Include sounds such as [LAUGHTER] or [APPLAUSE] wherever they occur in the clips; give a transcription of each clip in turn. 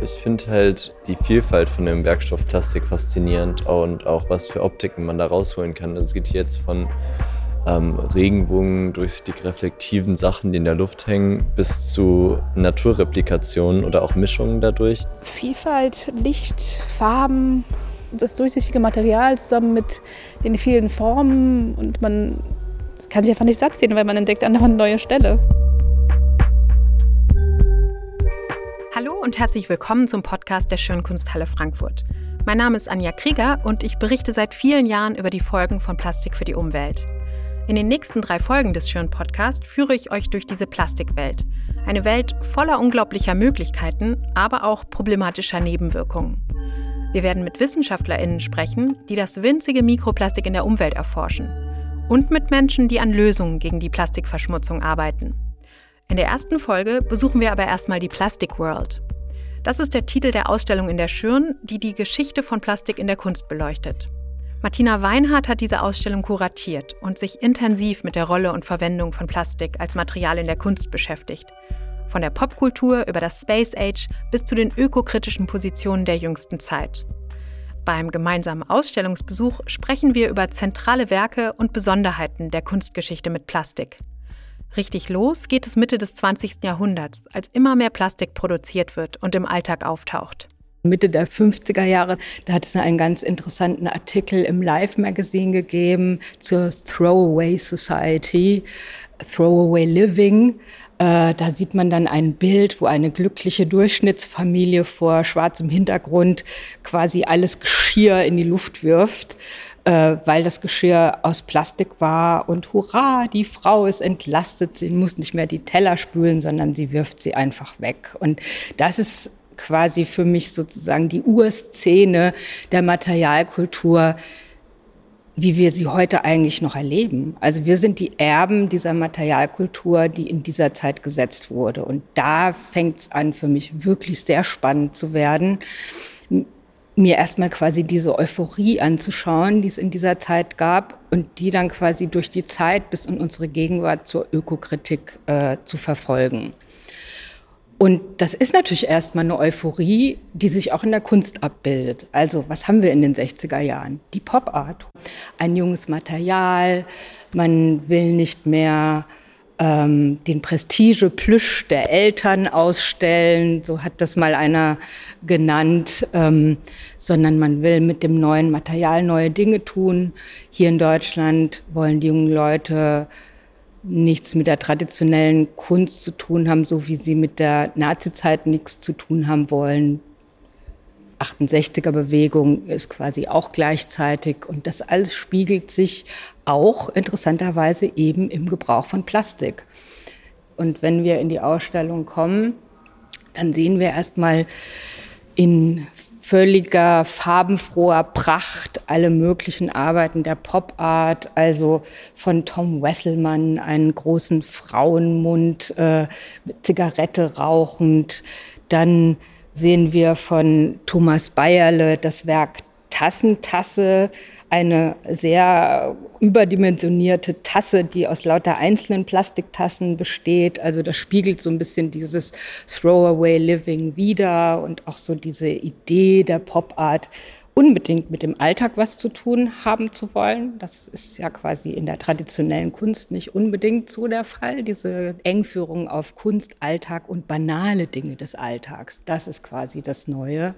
Ich finde halt die Vielfalt von dem Werkstoff Plastik faszinierend und auch was für Optiken man da rausholen kann. Es geht jetzt von ähm, Regenbogen, durchsichtig reflektiven Sachen, die in der Luft hängen, bis zu Naturreplikationen oder auch Mischungen dadurch. Vielfalt, Licht, Farben, das durchsichtige Material zusammen mit den vielen Formen und man kann sich einfach nicht satt sehen, weil man entdeckt andauernd neue Stelle. Und herzlich willkommen zum Podcast der Schönkunsthalle Frankfurt. Mein Name ist Anja Krieger und ich berichte seit vielen Jahren über die Folgen von Plastik für die Umwelt. In den nächsten drei Folgen des Schön Podcasts führe ich euch durch diese Plastikwelt. Eine Welt voller unglaublicher Möglichkeiten, aber auch problematischer Nebenwirkungen. Wir werden mit WissenschaftlerInnen sprechen, die das winzige Mikroplastik in der Umwelt erforschen. Und mit Menschen, die an Lösungen gegen die Plastikverschmutzung arbeiten. In der ersten Folge besuchen wir aber erstmal die Plastic World. Das ist der Titel der Ausstellung in der Schürn, die die Geschichte von Plastik in der Kunst beleuchtet. Martina Weinhardt hat diese Ausstellung kuratiert und sich intensiv mit der Rolle und Verwendung von Plastik als Material in der Kunst beschäftigt. Von der Popkultur über das Space Age bis zu den ökokritischen Positionen der jüngsten Zeit. Beim gemeinsamen Ausstellungsbesuch sprechen wir über zentrale Werke und Besonderheiten der Kunstgeschichte mit Plastik. Richtig los geht es Mitte des 20. Jahrhunderts, als immer mehr Plastik produziert wird und im Alltag auftaucht. Mitte der 50er Jahre, da hat es einen ganz interessanten Artikel im Live Magazine gegeben zur Throwaway Society, Throwaway Living. Äh, da sieht man dann ein Bild, wo eine glückliche Durchschnittsfamilie vor schwarzem Hintergrund quasi alles Geschirr in die Luft wirft äh, weil das Geschirr aus Plastik war und hurra, die Frau ist entlastet, sie muss nicht mehr die Teller spülen, sondern sie wirft sie einfach weg. Und das ist quasi für mich sozusagen die Urszene der Materialkultur, wie wir sie heute eigentlich noch erleben. Also wir sind die Erben dieser Materialkultur, die in dieser Zeit gesetzt wurde. Und da fängt es an, für mich wirklich sehr spannend zu werden mir erstmal quasi diese Euphorie anzuschauen, die es in dieser Zeit gab und die dann quasi durch die Zeit bis in unsere Gegenwart zur Ökokritik äh, zu verfolgen. Und das ist natürlich erstmal eine Euphorie, die sich auch in der Kunst abbildet. Also was haben wir in den 60er Jahren? Die Pop Art. Ein junges Material, man will nicht mehr ähm, den Prestige-Plüsch der Eltern ausstellen, so hat das mal einer genannt, ähm, sondern man will mit dem neuen Material neue Dinge tun. Hier in Deutschland wollen die jungen Leute nichts mit der traditionellen Kunst zu tun haben, so wie sie mit der Nazizeit nichts zu tun haben wollen. 68er Bewegung ist quasi auch gleichzeitig und das alles spiegelt sich auch interessanterweise eben im Gebrauch von Plastik. Und wenn wir in die Ausstellung kommen, dann sehen wir erstmal in völliger farbenfroher Pracht alle möglichen Arbeiten der Pop Art, also von Tom Wesselmann, einen großen Frauenmund, äh, Zigarette rauchend. Dann sehen wir von Thomas Bayerle das Werk Tassentasse, eine sehr überdimensionierte Tasse, die aus lauter einzelnen Plastiktassen besteht. Also das spiegelt so ein bisschen dieses Throwaway Living wider und auch so diese Idee der Pop Art, unbedingt mit dem Alltag was zu tun haben zu wollen. Das ist ja quasi in der traditionellen Kunst nicht unbedingt so der Fall. Diese Engführung auf Kunst, Alltag und banale Dinge des Alltags, das ist quasi das Neue.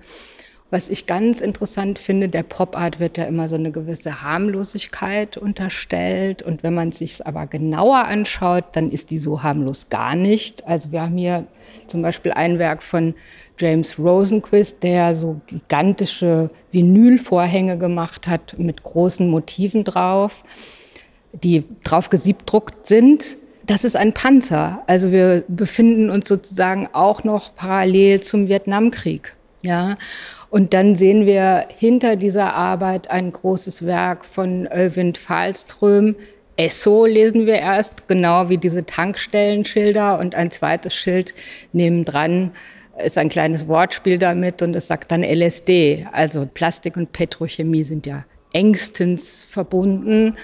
Was ich ganz interessant finde, der Pop-Art wird ja immer so eine gewisse Harmlosigkeit unterstellt. Und wenn man es sich aber genauer anschaut, dann ist die so harmlos gar nicht. Also wir haben hier zum Beispiel ein Werk von James Rosenquist, der so gigantische Vinylvorhänge gemacht hat mit großen Motiven drauf, die drauf gesiebdruckt sind. Das ist ein Panzer. Also wir befinden uns sozusagen auch noch parallel zum Vietnamkrieg. Ja, und dann sehen wir hinter dieser Arbeit ein großes Werk von Övind Fahlström. Esso lesen wir erst, genau wie diese Tankstellenschilder und ein zweites Schild nebendran ist ein kleines Wortspiel damit und es sagt dann LSD. Also Plastik und Petrochemie sind ja engstens verbunden.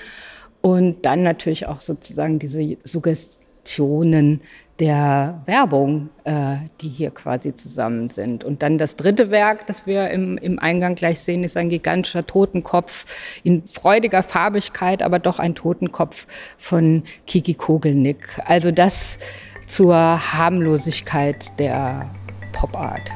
Und dann natürlich auch sozusagen diese Suggest Illustrationen der Werbung, äh, die hier quasi zusammen sind. Und dann das dritte Werk, das wir im, im Eingang gleich sehen, ist ein gigantischer Totenkopf in freudiger Farbigkeit, aber doch ein Totenkopf von Kiki Kogelnick. Also das zur Harmlosigkeit der Pop Art.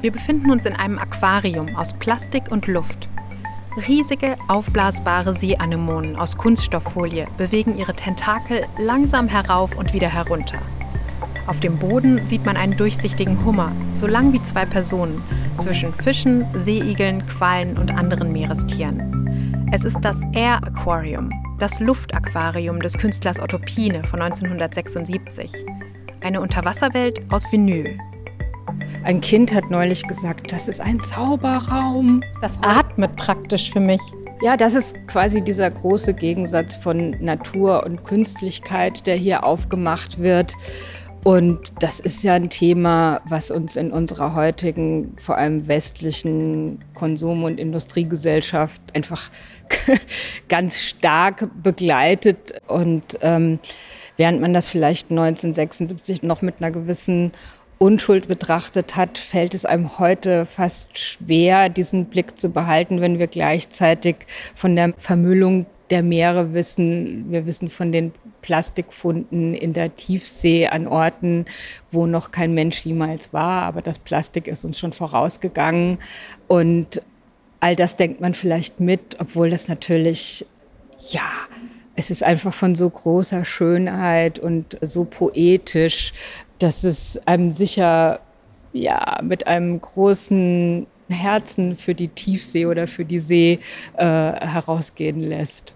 Wir befinden uns in einem Aquarium aus Plastik und Luft. Riesige, aufblasbare Seeanemonen aus Kunststofffolie bewegen ihre Tentakel langsam herauf und wieder herunter. Auf dem Boden sieht man einen durchsichtigen Hummer, so lang wie zwei Personen, zwischen Fischen, Seeigeln, Quallen und anderen Meerestieren. Es ist das Air Aquarium, das Luftaquarium des Künstlers Otto Pine von 1976. Eine Unterwasserwelt aus Vinyl, ein Kind hat neulich gesagt, das ist ein Zauberraum. Das atmet praktisch für mich. Ja, das ist quasi dieser große Gegensatz von Natur und Künstlichkeit, der hier aufgemacht wird. Und das ist ja ein Thema, was uns in unserer heutigen, vor allem westlichen Konsum- und Industriegesellschaft einfach [LAUGHS] ganz stark begleitet. Und ähm, während man das vielleicht 1976 noch mit einer gewissen Unschuld betrachtet hat, fällt es einem heute fast schwer, diesen Blick zu behalten, wenn wir gleichzeitig von der Vermüllung der Meere wissen. Wir wissen von den Plastikfunden in der Tiefsee an Orten, wo noch kein Mensch jemals war, aber das Plastik ist uns schon vorausgegangen. Und all das denkt man vielleicht mit, obwohl das natürlich, ja, es ist einfach von so großer Schönheit und so poetisch, dass es einem sicher ja, mit einem großen Herzen für die Tiefsee oder für die See äh, herausgehen lässt.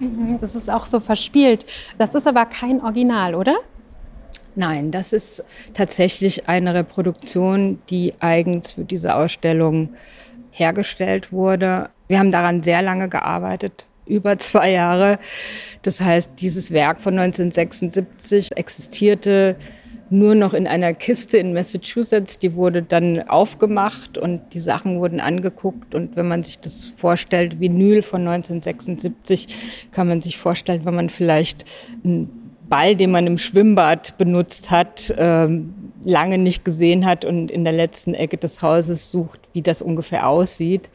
Mhm, das ist auch so verspielt. Das ist aber kein Original, oder? Nein, das ist tatsächlich eine Reproduktion, die eigens für diese Ausstellung hergestellt wurde. Wir haben daran sehr lange gearbeitet, über zwei Jahre. Das heißt, dieses Werk von 1976 existierte nur noch in einer Kiste in Massachusetts. Die wurde dann aufgemacht und die Sachen wurden angeguckt. Und wenn man sich das vorstellt, Vinyl von 1976, kann man sich vorstellen, wenn man vielleicht einen Ball, den man im Schwimmbad benutzt hat, ähm, lange nicht gesehen hat und in der letzten Ecke des Hauses sucht, wie das ungefähr aussieht.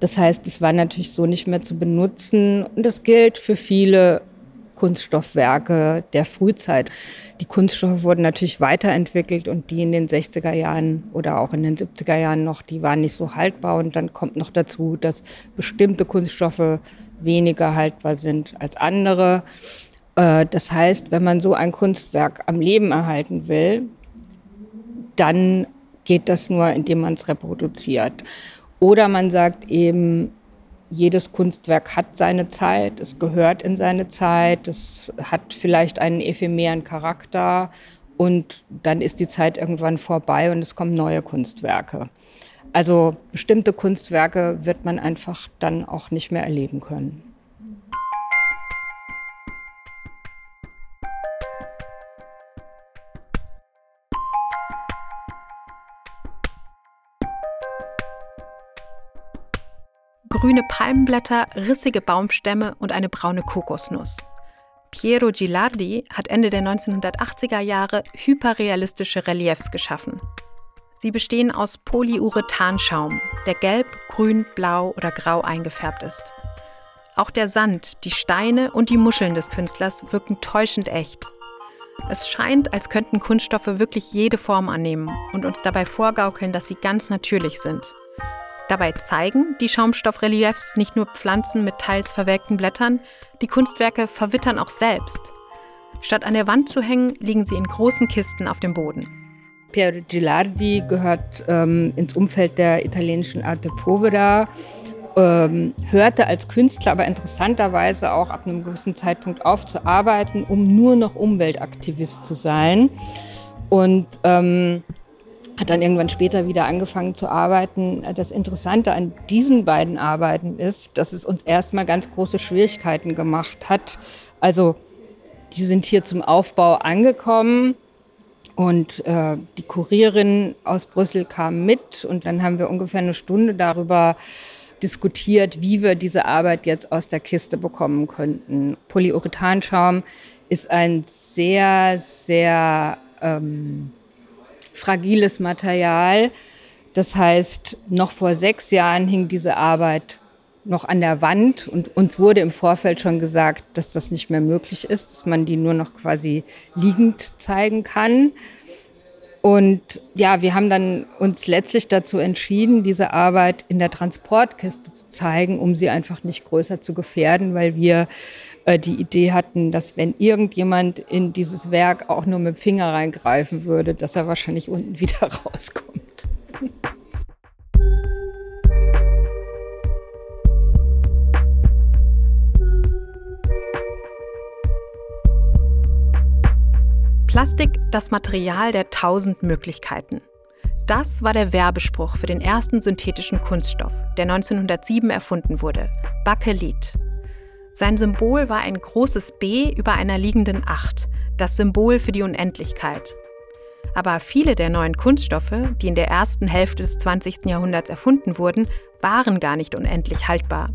Das heißt, es war natürlich so nicht mehr zu benutzen. Und das gilt für viele Kunststoffwerke der Frühzeit. Die Kunststoffe wurden natürlich weiterentwickelt und die in den 60er Jahren oder auch in den 70er Jahren noch, die waren nicht so haltbar. Und dann kommt noch dazu, dass bestimmte Kunststoffe weniger haltbar sind als andere. Äh, das heißt, wenn man so ein Kunstwerk am Leben erhalten will, dann geht das nur, indem man es reproduziert. Oder man sagt eben, jedes Kunstwerk hat seine Zeit, es gehört in seine Zeit, es hat vielleicht einen ephemeren Charakter und dann ist die Zeit irgendwann vorbei und es kommen neue Kunstwerke. Also bestimmte Kunstwerke wird man einfach dann auch nicht mehr erleben können. Grüne Palmenblätter, rissige Baumstämme und eine braune Kokosnuss. Piero Gilardi hat Ende der 1980er Jahre hyperrealistische Reliefs geschaffen. Sie bestehen aus Polyurethanschaum, der gelb, grün, blau oder grau eingefärbt ist. Auch der Sand, die Steine und die Muscheln des Künstlers wirken täuschend echt. Es scheint, als könnten Kunststoffe wirklich jede Form annehmen und uns dabei vorgaukeln, dass sie ganz natürlich sind. Dabei zeigen die Schaumstoffreliefs nicht nur Pflanzen mit teils verwelkten Blättern, die Kunstwerke verwittern auch selbst. Statt an der Wand zu hängen, liegen sie in großen Kisten auf dem Boden. Piero Gilardi gehört ähm, ins Umfeld der italienischen Arte Povera, ähm, hörte als Künstler aber interessanterweise auch ab einem gewissen Zeitpunkt auf zu arbeiten, um nur noch Umweltaktivist zu sein. Und ähm, hat dann irgendwann später wieder angefangen zu arbeiten. Das Interessante an diesen beiden Arbeiten ist, dass es uns erstmal ganz große Schwierigkeiten gemacht hat. Also die sind hier zum Aufbau angekommen und äh, die Kurierin aus Brüssel kam mit und dann haben wir ungefähr eine Stunde darüber diskutiert, wie wir diese Arbeit jetzt aus der Kiste bekommen könnten. Polyurethanschaum ist ein sehr, sehr ähm, fragiles Material. Das heißt, noch vor sechs Jahren hing diese Arbeit noch an der Wand und uns wurde im Vorfeld schon gesagt, dass das nicht mehr möglich ist, dass man die nur noch quasi liegend zeigen kann. Und ja, wir haben dann uns letztlich dazu entschieden, diese Arbeit in der Transportkiste zu zeigen, um sie einfach nicht größer zu gefährden, weil wir äh, die Idee hatten, dass wenn irgendjemand in dieses Werk auch nur mit dem Finger reingreifen würde, dass er wahrscheinlich unten [LAUGHS] wieder rauskommt. Plastik, das Material der tausend Möglichkeiten. Das war der Werbespruch für den ersten synthetischen Kunststoff, der 1907 erfunden wurde, Bakelit. Sein Symbol war ein großes B über einer liegenden Acht, das Symbol für die Unendlichkeit. Aber viele der neuen Kunststoffe, die in der ersten Hälfte des 20. Jahrhunderts erfunden wurden, waren gar nicht unendlich haltbar.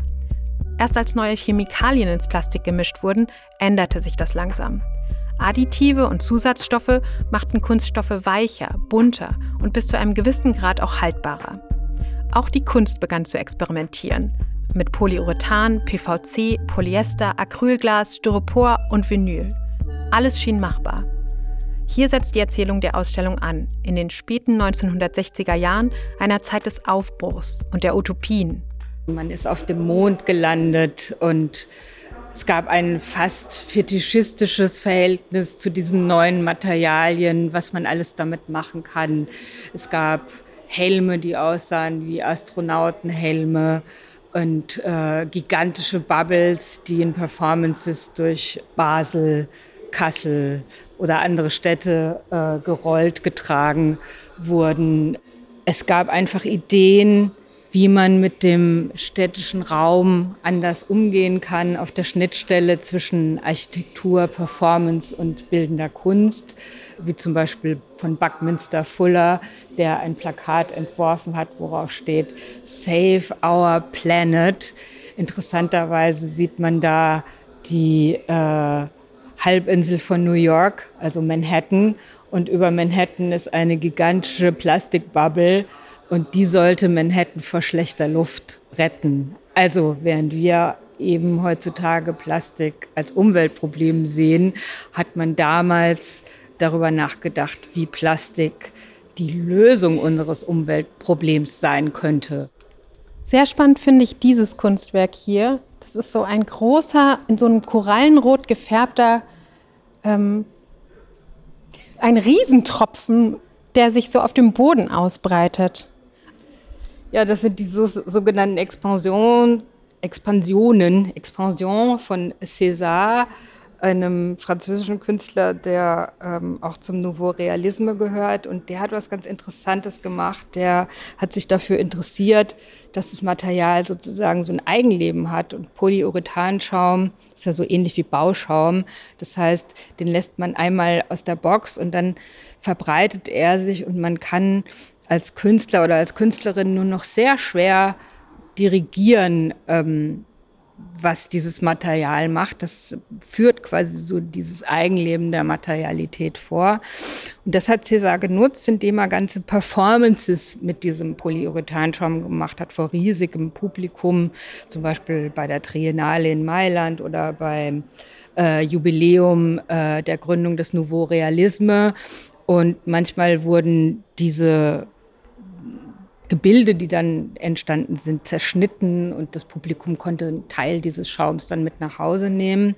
Erst als neue Chemikalien ins Plastik gemischt wurden, änderte sich das langsam. Additive und Zusatzstoffe machten Kunststoffe weicher, bunter und bis zu einem gewissen Grad auch haltbarer. Auch die Kunst begann zu experimentieren. Mit Polyurethan, PVC, Polyester, Acrylglas, Styropor und Vinyl. Alles schien machbar. Hier setzt die Erzählung der Ausstellung an, in den späten 1960er Jahren, einer Zeit des Aufbruchs und der Utopien. Man ist auf dem Mond gelandet und es gab ein fast fetischistisches Verhältnis zu diesen neuen Materialien, was man alles damit machen kann. Es gab Helme, die aussahen wie Astronautenhelme und äh, gigantische Bubbles, die in Performances durch Basel, Kassel oder andere Städte äh, gerollt, getragen wurden. Es gab einfach Ideen, wie man mit dem städtischen Raum anders umgehen kann auf der Schnittstelle zwischen Architektur, Performance und bildender Kunst, wie zum Beispiel von Buckminster Fuller, der ein Plakat entworfen hat, worauf steht Save Our Planet. Interessanterweise sieht man da die äh, Halbinsel von New York, also Manhattan, und über Manhattan ist eine gigantische Plastikbubble, und die sollte Manhattan vor schlechter Luft retten. Also während wir eben heutzutage Plastik als Umweltproblem sehen, hat man damals darüber nachgedacht, wie Plastik die Lösung unseres Umweltproblems sein könnte. Sehr spannend finde ich dieses Kunstwerk hier. Das ist so ein großer, in so einem Korallenrot gefärbter, ähm, ein Riesentropfen, der sich so auf dem Boden ausbreitet. Ja, das sind die so, sogenannten Expansion, Expansionen, Expansion von César, einem französischen Künstler, der ähm, auch zum Nouveau Realisme gehört. Und der hat was ganz Interessantes gemacht. Der hat sich dafür interessiert, dass das Material sozusagen so ein Eigenleben hat. Und Polyurethanschaum ist ja so ähnlich wie Bauschaum. Das heißt, den lässt man einmal aus der Box und dann verbreitet er sich und man kann als Künstler oder als Künstlerin nur noch sehr schwer dirigieren, ähm, was dieses Material macht. Das führt quasi so dieses Eigenleben der Materialität vor. Und das hat César genutzt, indem er ganze Performances mit diesem Polyurethanschaum gemacht hat vor riesigem Publikum, zum Beispiel bei der Triennale in Mailand oder beim äh, Jubiläum äh, der Gründung des Nouveau Realisme. Und manchmal wurden diese Gebilde, die dann entstanden sind, zerschnitten und das Publikum konnte einen Teil dieses Schaums dann mit nach Hause nehmen.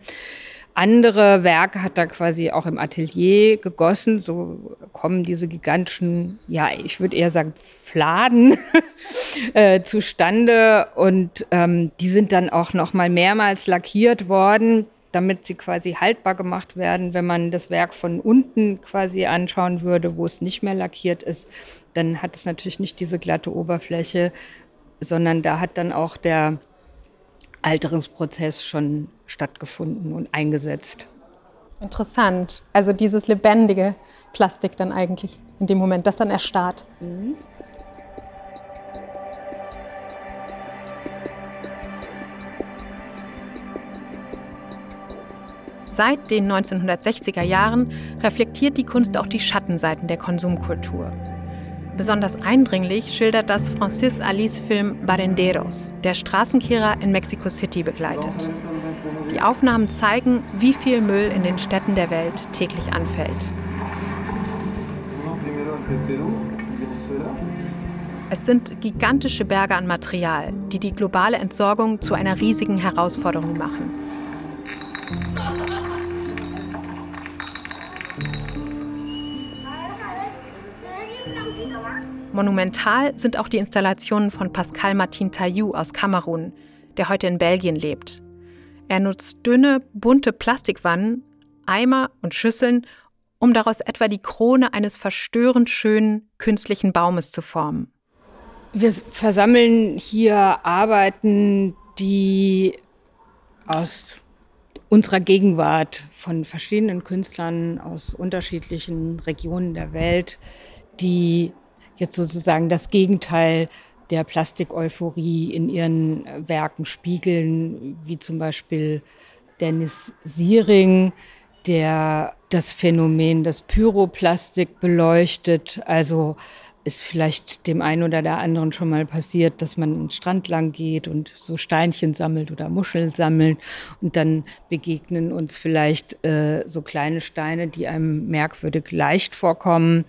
Andere Werke hat er quasi auch im Atelier gegossen. So kommen diese gigantischen, ja, ich würde eher sagen, Fladen [LAUGHS] äh, zustande. Und ähm, die sind dann auch noch mal mehrmals lackiert worden damit sie quasi haltbar gemacht werden. Wenn man das Werk von unten quasi anschauen würde, wo es nicht mehr lackiert ist, dann hat es natürlich nicht diese glatte Oberfläche, sondern da hat dann auch der Alterungsprozess schon stattgefunden und eingesetzt. Interessant. Also dieses lebendige Plastik dann eigentlich in dem Moment, das dann erstarrt. Mhm. Seit den 1960er Jahren reflektiert die Kunst auch die Schattenseiten der Konsumkultur. Besonders eindringlich schildert das Francis Alice Film Barenderos, der Straßenkehrer in Mexico City begleitet. Die Aufnahmen zeigen, wie viel Müll in den Städten der Welt täglich anfällt. Es sind gigantische Berge an Material, die die globale Entsorgung zu einer riesigen Herausforderung machen. Monumental sind auch die Installationen von Pascal Martin Taillou aus Kamerun, der heute in Belgien lebt. Er nutzt dünne, bunte Plastikwannen, Eimer und Schüsseln, um daraus etwa die Krone eines verstörend schönen künstlichen Baumes zu formen. Wir versammeln hier Arbeiten, die aus unserer Gegenwart von verschiedenen Künstlern aus unterschiedlichen Regionen der Welt, die jetzt sozusagen das Gegenteil der Plastik-Euphorie in ihren Werken spiegeln, wie zum Beispiel Dennis Siering, der das Phänomen des Pyroplastik beleuchtet, also ist vielleicht dem einen oder der anderen schon mal passiert, dass man einen Strand lang geht und so Steinchen sammelt oder Muscheln sammelt und dann begegnen uns vielleicht äh, so kleine Steine, die einem merkwürdig leicht vorkommen.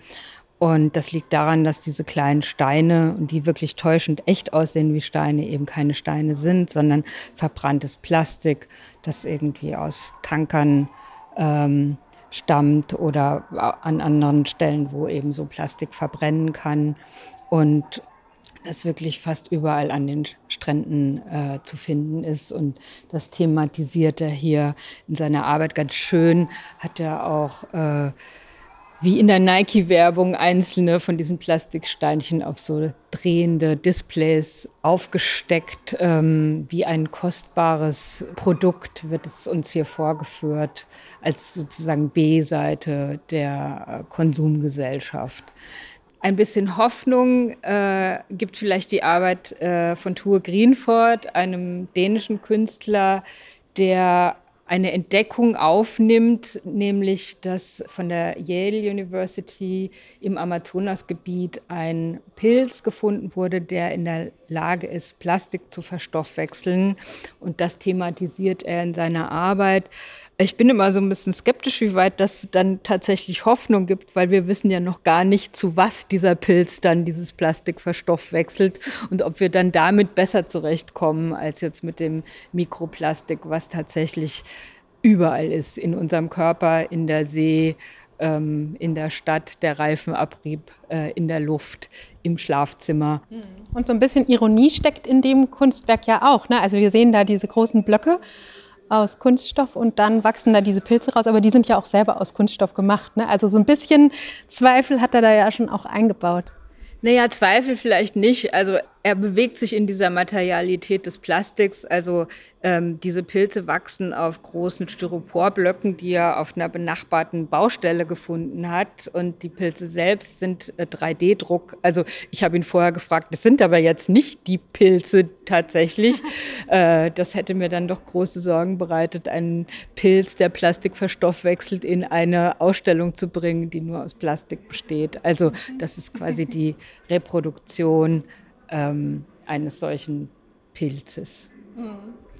Und das liegt daran, dass diese kleinen Steine, die wirklich täuschend echt aussehen wie Steine, eben keine Steine sind, sondern verbranntes Plastik, das irgendwie aus Tankern ähm, stammt oder an anderen Stellen, wo eben so Plastik verbrennen kann. Und das wirklich fast überall an den Stränden äh, zu finden ist. Und das thematisiert er hier in seiner Arbeit ganz schön. Hat er auch äh, wie in der Nike-Werbung einzelne von diesen Plastiksteinchen auf so drehende Displays aufgesteckt. Ähm, wie ein kostbares Produkt wird es uns hier vorgeführt, als sozusagen B-Seite der äh, Konsumgesellschaft. Ein bisschen Hoffnung äh, gibt vielleicht die Arbeit äh, von Tue Greenford, einem dänischen Künstler, der eine Entdeckung aufnimmt, nämlich dass von der Yale University im Amazonasgebiet ein Pilz gefunden wurde, der in der Lage ist, Plastik zu verstoffwechseln. Und das thematisiert er in seiner Arbeit. Ich bin immer so ein bisschen skeptisch, wie weit das dann tatsächlich Hoffnung gibt, weil wir wissen ja noch gar nicht, zu was dieser Pilz dann dieses Plastik verstoffwechselt und ob wir dann damit besser zurechtkommen als jetzt mit dem Mikroplastik, was tatsächlich überall ist, in unserem Körper, in der See, ähm, in der Stadt, der Reifenabrieb, äh, in der Luft, im Schlafzimmer. Und so ein bisschen Ironie steckt in dem Kunstwerk ja auch. Ne? Also wir sehen da diese großen Blöcke aus Kunststoff und dann wachsen da diese Pilze raus, aber die sind ja auch selber aus Kunststoff gemacht. Ne? Also so ein bisschen Zweifel hat er da ja schon auch eingebaut. Naja, Zweifel vielleicht nicht. Also er bewegt sich in dieser Materialität des Plastiks. Also ähm, diese Pilze wachsen auf großen Styroporblöcken, die er auf einer benachbarten Baustelle gefunden hat. Und die Pilze selbst sind äh, 3D-Druck. Also ich habe ihn vorher gefragt, das sind aber jetzt nicht die Pilze tatsächlich. [LAUGHS] äh, das hätte mir dann doch große Sorgen bereitet, einen Pilz, der Plastik verstoffwechselt, in eine Ausstellung zu bringen, die nur aus Plastik besteht. Also das ist quasi die [LAUGHS] Reproduktion ähm, eines solchen Pilzes.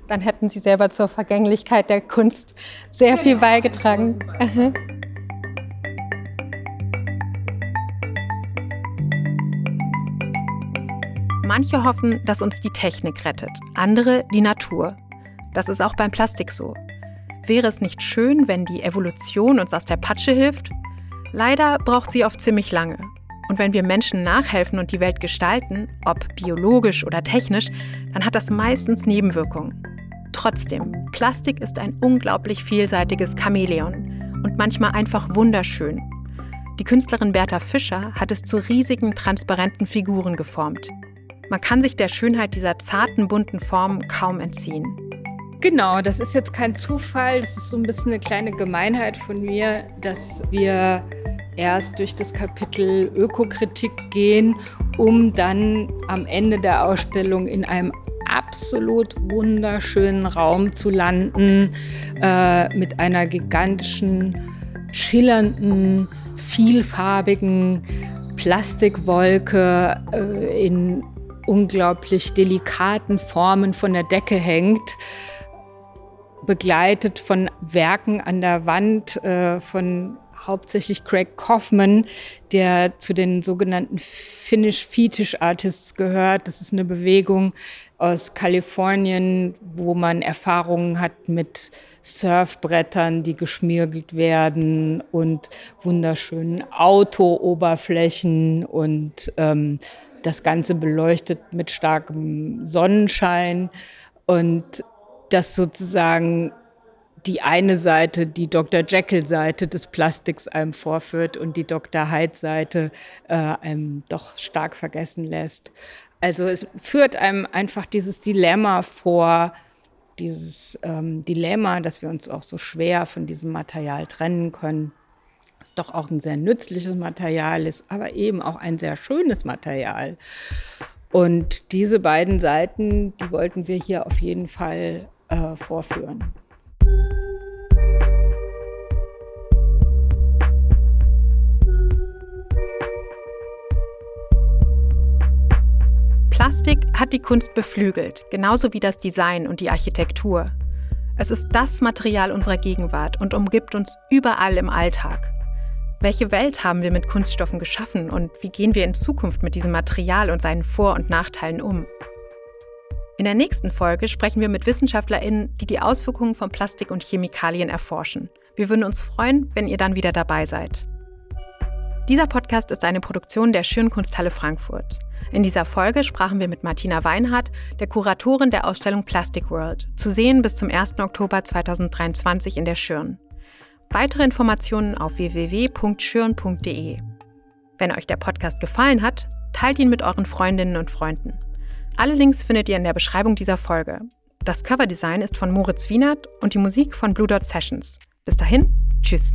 Dann hätten Sie selber zur Vergänglichkeit der Kunst sehr viel genau. beigetragen. Manche hoffen, dass uns die Technik rettet, andere die Natur. Das ist auch beim Plastik so. Wäre es nicht schön, wenn die Evolution uns aus der Patsche hilft? Leider braucht sie oft ziemlich lange. Und wenn wir Menschen nachhelfen und die Welt gestalten, ob biologisch oder technisch, dann hat das meistens Nebenwirkungen. Trotzdem, Plastik ist ein unglaublich vielseitiges Chamäleon und manchmal einfach wunderschön. Die Künstlerin Bertha Fischer hat es zu riesigen, transparenten Figuren geformt. Man kann sich der Schönheit dieser zarten, bunten Formen kaum entziehen. Genau, das ist jetzt kein Zufall. Das ist so ein bisschen eine kleine Gemeinheit von mir, dass wir erst durch das Kapitel Ökokritik gehen, um dann am Ende der Ausstellung in einem absolut wunderschönen Raum zu landen äh, mit einer gigantischen, schillernden, vielfarbigen Plastikwolke äh, in unglaublich delikaten Formen von der Decke hängt, begleitet von Werken an der Wand äh, von hauptsächlich Craig Kaufman, der zu den sogenannten Finnish Fetish Artists gehört. Das ist eine Bewegung aus Kalifornien, wo man Erfahrungen hat mit Surfbrettern, die geschmirgelt werden und wunderschönen Autooberflächen und ähm, das Ganze beleuchtet mit starkem Sonnenschein und das sozusagen die eine Seite, die Dr. Jekyll-Seite des Plastiks einem vorführt und die Dr. Hyde-Seite äh, einem doch stark vergessen lässt. Also es führt einem einfach dieses Dilemma vor, dieses ähm, Dilemma, dass wir uns auch so schwer von diesem Material trennen können was doch auch ein sehr nützliches Material ist, aber eben auch ein sehr schönes Material. Und diese beiden Seiten, die wollten wir hier auf jeden Fall äh, vorführen. Plastik hat die Kunst beflügelt, genauso wie das Design und die Architektur. Es ist das Material unserer Gegenwart und umgibt uns überall im Alltag. Welche Welt haben wir mit Kunststoffen geschaffen und wie gehen wir in Zukunft mit diesem Material und seinen Vor- und Nachteilen um? In der nächsten Folge sprechen wir mit WissenschaftlerInnen, die die Auswirkungen von Plastik und Chemikalien erforschen. Wir würden uns freuen, wenn ihr dann wieder dabei seid. Dieser Podcast ist eine Produktion der Schönkunsthalle Frankfurt. In dieser Folge sprachen wir mit Martina Weinhardt, der Kuratorin der Ausstellung Plastic World, zu sehen bis zum 1. Oktober 2023 in der Schirn. Weitere Informationen auf www.schirn.de. Wenn euch der Podcast gefallen hat, teilt ihn mit euren Freundinnen und Freunden. Alle Links findet ihr in der Beschreibung dieser Folge. Das Coverdesign ist von Moritz Wienert und die Musik von Blue Dot Sessions. Bis dahin, tschüss.